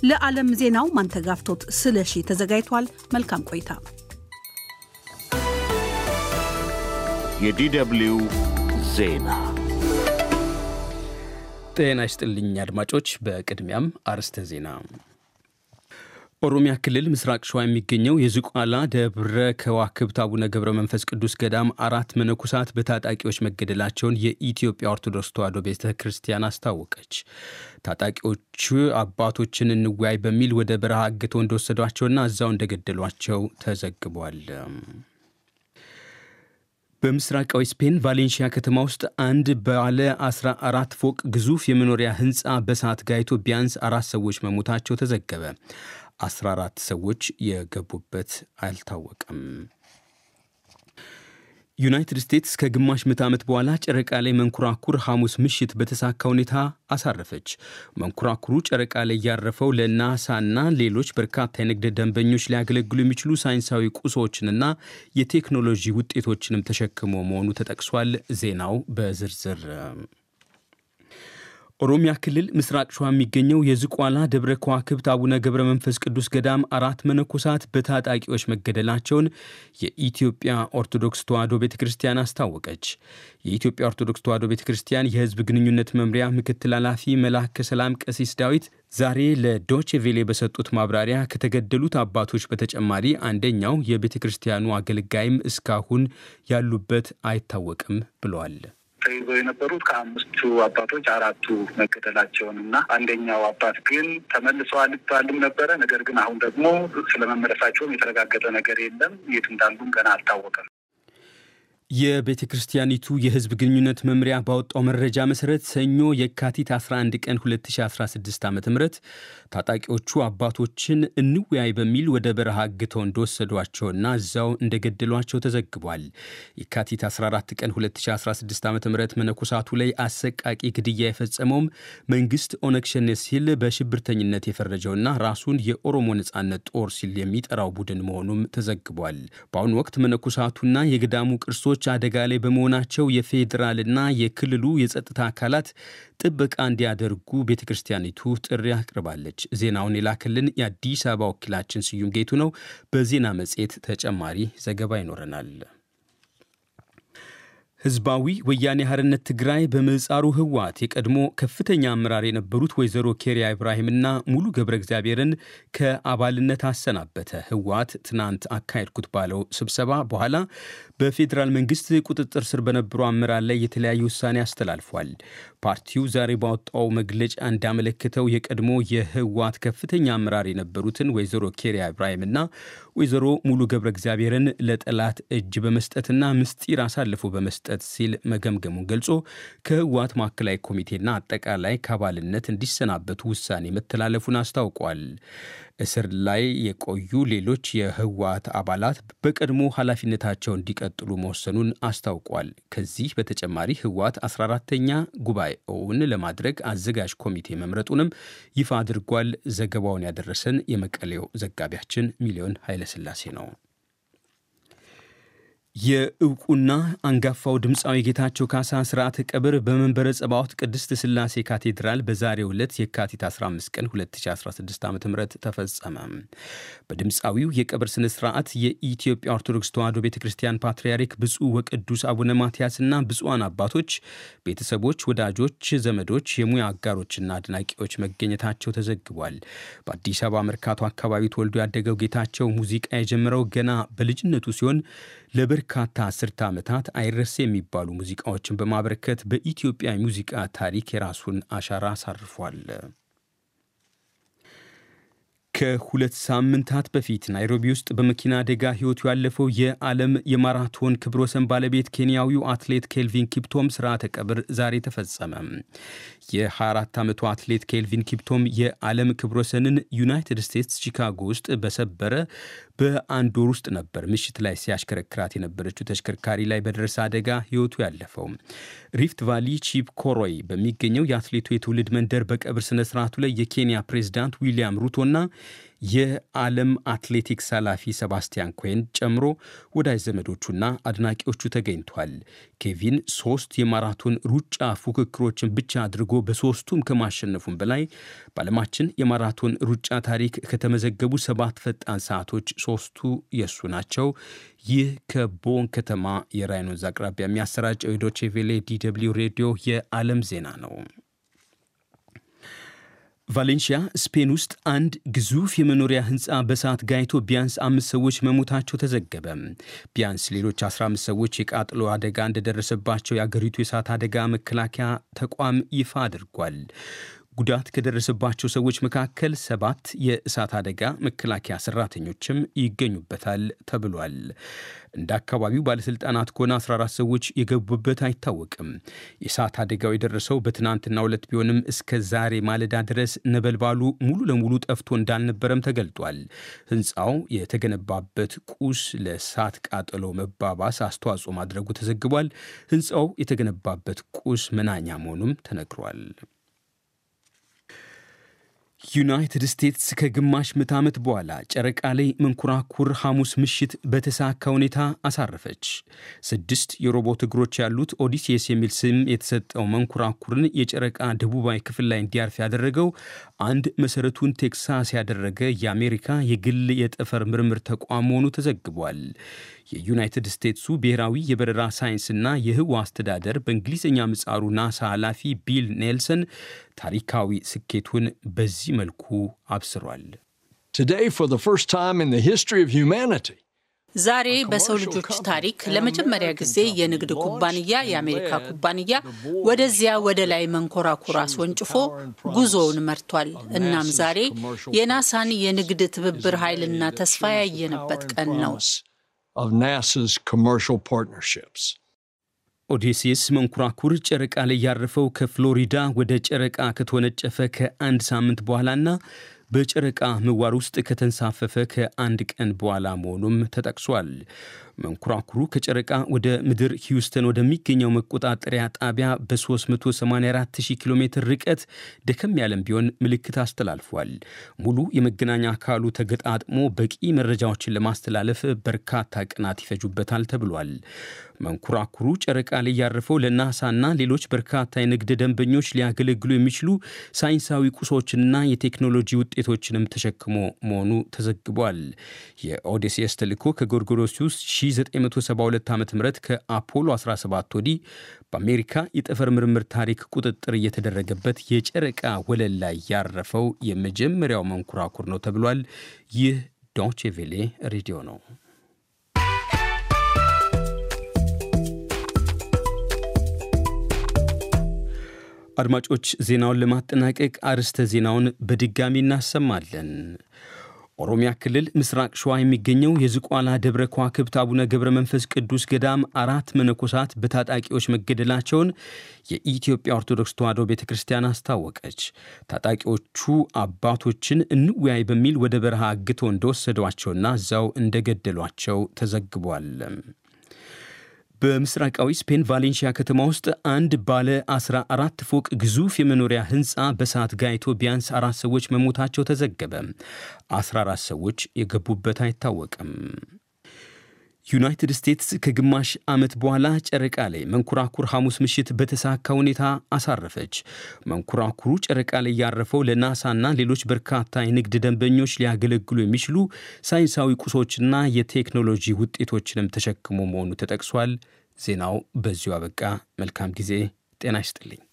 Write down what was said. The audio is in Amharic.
ለዓለም ዜናው ማንተጋፍቶት ስለሺ ተዘጋጅቷል። መልካም ቆይታ። የዲደብልዩ ዜና ጤና ይስጥልኝ አድማጮች። በቅድሚያም አርዕስተ ዜና። ኦሮሚያ ክልል ምስራቅ ሸዋ የሚገኘው የዝቋላ ደብረ ከዋክብት አቡነ ገብረ መንፈስ ቅዱስ ገዳም አራት መነኮሳት በታጣቂዎች መገደላቸውን የኢትዮጵያ ኦርቶዶክስ ተዋሕዶ ቤተ ክርስቲያን አስታወቀች። ታጣቂዎቹ አባቶችን እንወያይ በሚል ወደ በረሃ አግተው እንደወሰዷቸውና እዛው እንደገደሏቸው ተዘግቧል። በምስራቃዊ ስፔን ቫሌንሺያ ከተማ ውስጥ አንድ ባለ 14 ፎቅ ግዙፍ የመኖሪያ ሕንፃ በእሳት ጋይቶ ቢያንስ አራት ሰዎች መሞታቸው ተዘገበ። 14 ሰዎች የገቡበት አልታወቀም። ዩናይትድ ስቴትስ ከግማሽ ምዕተ ዓመት በኋላ ጨረቃ ላይ መንኮራኩር ሐሙስ ምሽት በተሳካ ሁኔታ አሳረፈች። መንኮራኩሩ ጨረቃ ላይ ያረፈው ለናሳና ሌሎች በርካታ የንግድ ደንበኞች ሊያገለግሉ የሚችሉ ሳይንሳዊ ቁሶችንና የቴክኖሎጂ ውጤቶችንም ተሸክሞ መሆኑ ተጠቅሷል። ዜናው በዝርዝር ኦሮሚያ ክልል ምስራቅ ሸዋ የሚገኘው የዝቋላ ደብረ ከዋክብት አቡነ ገብረ መንፈስ ቅዱስ ገዳም አራት መነኮሳት በታጣቂዎች መገደላቸውን የኢትዮጵያ ኦርቶዶክስ ተዋሕዶ ቤተ ክርስቲያን አስታወቀች። የኢትዮጵያ ኦርቶዶክስ ተዋሕዶ ቤተ ክርስቲያን የሕዝብ ግንኙነት መምሪያ ምክትል ኃላፊ መልአከ ሰላም ቀሲስ ዳዊት ዛሬ ለዶቼ ቬሌ በሰጡት ማብራሪያ ከተገደሉት አባቶች በተጨማሪ አንደኛው የቤተ ክርስቲያኑ አገልጋይም እስካሁን ያሉበት አይታወቅም ብለዋል። ተይዘው የነበሩት ከአምስቱ አባቶች አራቱ መገደላቸውን እና አንደኛው አባት ግን ተመልሰዋል ይባልም ነበረ። ነገር ግን አሁን ደግሞ ስለመመለሳቸውም የተረጋገጠ ነገር የለም። የት እንዳሉም ገና አልታወቀም። የቤተ ክርስቲያኒቱ የሕዝብ ግንኙነት መምሪያ ባወጣው መረጃ መሰረት ሰኞ የካቲት 11 ቀን 2016 ዓ ም ታጣቂዎቹ አባቶችን እንወያይ በሚል ወደ በረሃ አግተው እንደወሰዷቸውና እዛው እንደገደሏቸው ተዘግቧል። የካቲት 14 ቀን 2016 ዓ ም መነኮሳቱ ላይ አሰቃቂ ግድያ የፈጸመውም መንግስት ኦነግ ሸኔ ሲል በሽብርተኝነት የፈረጀውና ራሱን የኦሮሞ ነጻነት ጦር ሲል የሚጠራው ቡድን መሆኑም ተዘግቧል። በአሁኑ ወቅት መነኮሳቱና የገዳሙ ቅርሶች አደጋ ላይ በመሆናቸው የፌዴራልና የክልሉ የጸጥታ አካላት ጥበቃ እንዲያደርጉ ቤተ ክርስቲያኒቱ ጥሪ አቅርባለች። ዜናውን የላክልን የአዲስ አበባ ወኪላችን ስዩም ጌቱ ነው። በዜና መጽሔት ተጨማሪ ዘገባ ይኖረናል። ህዝባዊ ወያኔ ሓርነት ትግራይ በምህጻሩ ህወሓት የቀድሞ ከፍተኛ አመራር የነበሩት ወይዘሮ ኬሪያ ኢብራሂምና ሙሉ ገብረ እግዚአብሔርን ከአባልነት አሰናበተ። ህወሓት ትናንት አካሄድኩት ባለው ስብሰባ በኋላ በፌዴራል መንግስት ቁጥጥር ስር በነበሩ አመራር ላይ የተለያዩ ውሳኔ አስተላልፏል። ፓርቲው ዛሬ ባወጣው መግለጫ እንዳመለከተው የቀድሞ የህወሓት ከፍተኛ አመራር የነበሩትን ወይዘሮ ኬሪያ ኢብራሂምና ወይዘሮ ሙሉ ገብረ እግዚአብሔርን ለጠላት እጅ በመስጠትና ምስጢር አሳልፎ በመስጠት ሲል መገምገሙን ገልጾ ከህወሓት ማዕከላዊ ኮሚቴና አጠቃላይ ከአባልነት እንዲሰናበቱ ውሳኔ መተላለፉን አስታውቋል። እስር ላይ የቆዩ ሌሎች የህወሓት አባላት በቀድሞ ኃላፊነታቸው እንዲቀጥሉ መወሰኑን አስታውቋል። ከዚህ በተጨማሪ ህወሓት 14ተኛ ጉባኤውን ለማድረግ አዘጋጅ ኮሚቴ መምረጡንም ይፋ አድርጓል። ዘገባውን ያደረሰን የመቀሌው ዘጋቢያችን ሚሊዮን ኃይለስላሴ ነው። የእውቁና አንጋፋው ድምፃዊ ጌታቸው ካሳ ስርዓተ ቀብር በመንበረ ጸባዖት ቅድስት ሥላሴ ካቴድራል በዛሬው ዕለት የካቲት 15 ቀን 2016 ዓ ም ተፈጸመ። በድምፃዊው የቀብር ሥነ ሥርዓት የኢትዮጵያ ኦርቶዶክስ ተዋሕዶ ቤተ ክርስቲያን ፓትርያርክ ብፁዕ ወቅዱስ አቡነ ማትያስና ብፁዓን አባቶች፣ ቤተሰቦች፣ ወዳጆች፣ ዘመዶች፣ የሙያ አጋሮችና አድናቂዎች መገኘታቸው ተዘግቧል። በአዲስ አበባ መርካቶ አካባቢ ተወልዶ ያደገው ጌታቸው ሙዚቃ የጀመረው ገና በልጅነቱ ሲሆን ለበርካታ አስርተ ዓመታት አይረሴ የሚባሉ ሙዚቃዎችን በማበረከት በኢትዮጵያ ሙዚቃ ታሪክ የራሱን አሻራ አሳርፏል። ከሁለት ሳምንታት በፊት ናይሮቢ ውስጥ በመኪና አደጋ ሕይወቱ ያለፈው የዓለም የማራቶን ክብረ ወሰን ባለቤት ኬንያዊው አትሌት ኬልቪን ኪፕቶም ስርዓተ ቀብር ዛሬ ተፈጸመ። የ24 ዓመቱ አትሌት ኬልቪን ኪፕቶም የዓለም ክብረ ወሰንን ዩናይትድ ስቴትስ ቺካጎ ውስጥ በሰበረ በአንድ ወር ውስጥ ነበር ምሽት ላይ ሲያሽከረክራት የነበረችው ተሽከርካሪ ላይ በደረሰ አደጋ ሕይወቱ ያለፈው። ሪፍት ቫሊ ቺፕ ኮሮይ በሚገኘው የአትሌቱ የትውልድ መንደር በቀብር ስነ ስርዓቱ ላይ የኬንያ ፕሬዝዳንት ዊሊያም ሩቶና የዓለም አትሌቲክስ ኃላፊ ሰባስቲያን ኮይን ጨምሮ ወዳጅ ዘመዶቹና አድናቂዎቹ ተገኝቷል። ኬቪን ሶስት የማራቶን ሩጫ ፉክክሮችን ብቻ አድርጎ በሶስቱም ከማሸነፉም በላይ በዓለማችን የማራቶን ሩጫ ታሪክ ከተመዘገቡ ሰባት ፈጣን ሰዓቶች ሶስቱ የሱ ናቸው። ይህ ከቦን ከተማ የራይን አቅራቢያ የሚያሰራጨው የዶቼ ቬሌ ዲ ደብልዩ ሬዲዮ የዓለም ዜና ነው። ቫሌንሺያ ስፔን ውስጥ አንድ ግዙፍ የመኖሪያ ሕንፃ በእሳት ጋይቶ ቢያንስ አምስት ሰዎች መሞታቸው ተዘገበ። ቢያንስ ሌሎች 15 ሰዎች የቃጥሎ አደጋ እንደደረሰባቸው የአገሪቱ የእሳት አደጋ መከላከያ ተቋም ይፋ አድርጓል። ጉዳት ከደረሰባቸው ሰዎች መካከል ሰባት የእሳት አደጋ መከላከያ ሰራተኞችም ይገኙበታል ተብሏል። እንደ አካባቢው ባለሥልጣናት ከሆነ 14 ሰዎች የገቡበት አይታወቅም። የእሳት አደጋው የደረሰው በትናንትናው ዕለት ቢሆንም እስከ ዛሬ ማለዳ ድረስ ነበልባሉ ሙሉ ለሙሉ ጠፍቶ እንዳልነበረም ተገልጧል። ሕንፃው የተገነባበት ቁስ ለእሳት ቃጠሎ መባባስ አስተዋጽኦ ማድረጉ ተዘግቧል። ሕንፃው የተገነባበት ቁስ መናኛ መሆኑም ተነግሯል። ዩናይትድ ስቴትስ ከግማሽ ምዕተ ዓመት በኋላ ጨረቃ ላይ መንኮራኩር ሐሙስ ምሽት በተሳካ ሁኔታ አሳረፈች። ስድስት የሮቦት እግሮች ያሉት ኦዲሴስ የሚል ስም የተሰጠው መንኮራኩርን የጨረቃ ደቡባዊ ክፍል ላይ እንዲያርፍ ያደረገው አንድ መሠረቱን ቴክሳስ ያደረገ የአሜሪካ የግል የጠፈር ምርምር ተቋም መሆኑ ተዘግቧል። የዩናይትድ ስቴትሱ ብሔራዊ የበረራ ሳይንስና የህዋ አስተዳደር በእንግሊዝኛ ምህጻሩ ናሳ ኃላፊ ቢል ኔልሰን ታሪካዊ ስኬቱን በዚህ መልኩ አብስሯል። ዛሬ በሰው ልጆች ታሪክ ለመጀመሪያ ጊዜ የንግድ ኩባንያ የአሜሪካ ኩባንያ ወደዚያ ወደ ላይ መንኮራኩር አስወንጭፎ ጉዞውን መርቷል። እናም ዛሬ የናሳን የንግድ ትብብር ኃይልና ተስፋ ያየንበት ቀን ነው። ኦዴሴስ መንኮራኩር ጨረቃ ላይ ያረፈው ከፍሎሪዳ ወደ ጨረቃ ከተወነጨፈ ከአንድ ሳምንት በኋላና በጨረቃ ምህዋር ውስጥ ከተንሳፈፈ ከአንድ ቀን በኋላ መሆኑም ተጠቅሷል። መንኮራኩሩ ከጨረቃ ወደ ምድር ሂውስተን ወደሚገኘው መቆጣጠሪያ ጣቢያ በ384000 ኪሎ ሜትር ርቀት ደከም ያለም ቢሆን ምልክት አስተላልፏል። ሙሉ የመገናኛ አካሉ ተገጣጥሞ በቂ መረጃዎችን ለማስተላለፍ በርካታ ቀናት ይፈጁበታል ተብሏል። መንኮራኩሩ ጨረቃ ላይ ያረፈው ለናሳና ሌሎች በርካታ የንግድ ደንበኞች ሊያገለግሉ የሚችሉ ሳይንሳዊ ቁሶችንና የቴክኖሎጂ ውጤቶችንም ተሸክሞ መሆኑ ተዘግቧል። የኦዴሴስ ተልዕኮ ከጎርጎሮሲውስ 1972 ዓ ም ከአፖሎ 17 ወዲህ በአሜሪካ የጠፈር ምርምር ታሪክ ቁጥጥር እየተደረገበት የጨረቃ ወለል ላይ ያረፈው የመጀመሪያው መንኮራኩር ነው ተብሏል። ይህ ዶቼ ቬሌ ሬዲዮ ነው። አድማጮች ዜናውን ለማጠናቀቅ አርዕስተ ዜናውን በድጋሚ እናሰማለን። ኦሮሚያ ክልል ምስራቅ ሸዋ የሚገኘው የዝቋላ ደብረ ከዋክብት አቡነ ገብረ መንፈስ ቅዱስ ገዳም አራት መነኮሳት በታጣቂዎች መገደላቸውን የኢትዮጵያ ኦርቶዶክስ ተዋሕዶ ቤተ ክርስቲያን አስታወቀች። ታጣቂዎቹ አባቶችን እንወያይ በሚል ወደ በረሃ አግተው እንደወሰዷቸውና እዛው እንደገደሏቸው ተዘግቧል። በምስራቃዊ ስፔን ቫሌንሺያ ከተማ ውስጥ አንድ ባለ 14 ፎቅ ግዙፍ የመኖሪያ ሕንፃ በሰዓት ጋይቶ ቢያንስ አራት ሰዎች መሞታቸው ተዘገበ። 14 ሰዎች የገቡበት አይታወቅም። ዩናይትድ ስቴትስ ከግማሽ ዓመት በኋላ ጨረቃ ላይ መንኮራኩር ሐሙስ ምሽት በተሳካ ሁኔታ አሳረፈች። መንኮራኩሩ ጨረቃ ላይ ያረፈው ለናሳና ሌሎች በርካታ የንግድ ደንበኞች ሊያገለግሉ የሚችሉ ሳይንሳዊ ቁሶችና የቴክኖሎጂ ውጤቶችንም ተሸክሞ መሆኑ ተጠቅሷል። ዜናው በዚሁ አበቃ። መልካም ጊዜ። ጤና ይስጥልኝ።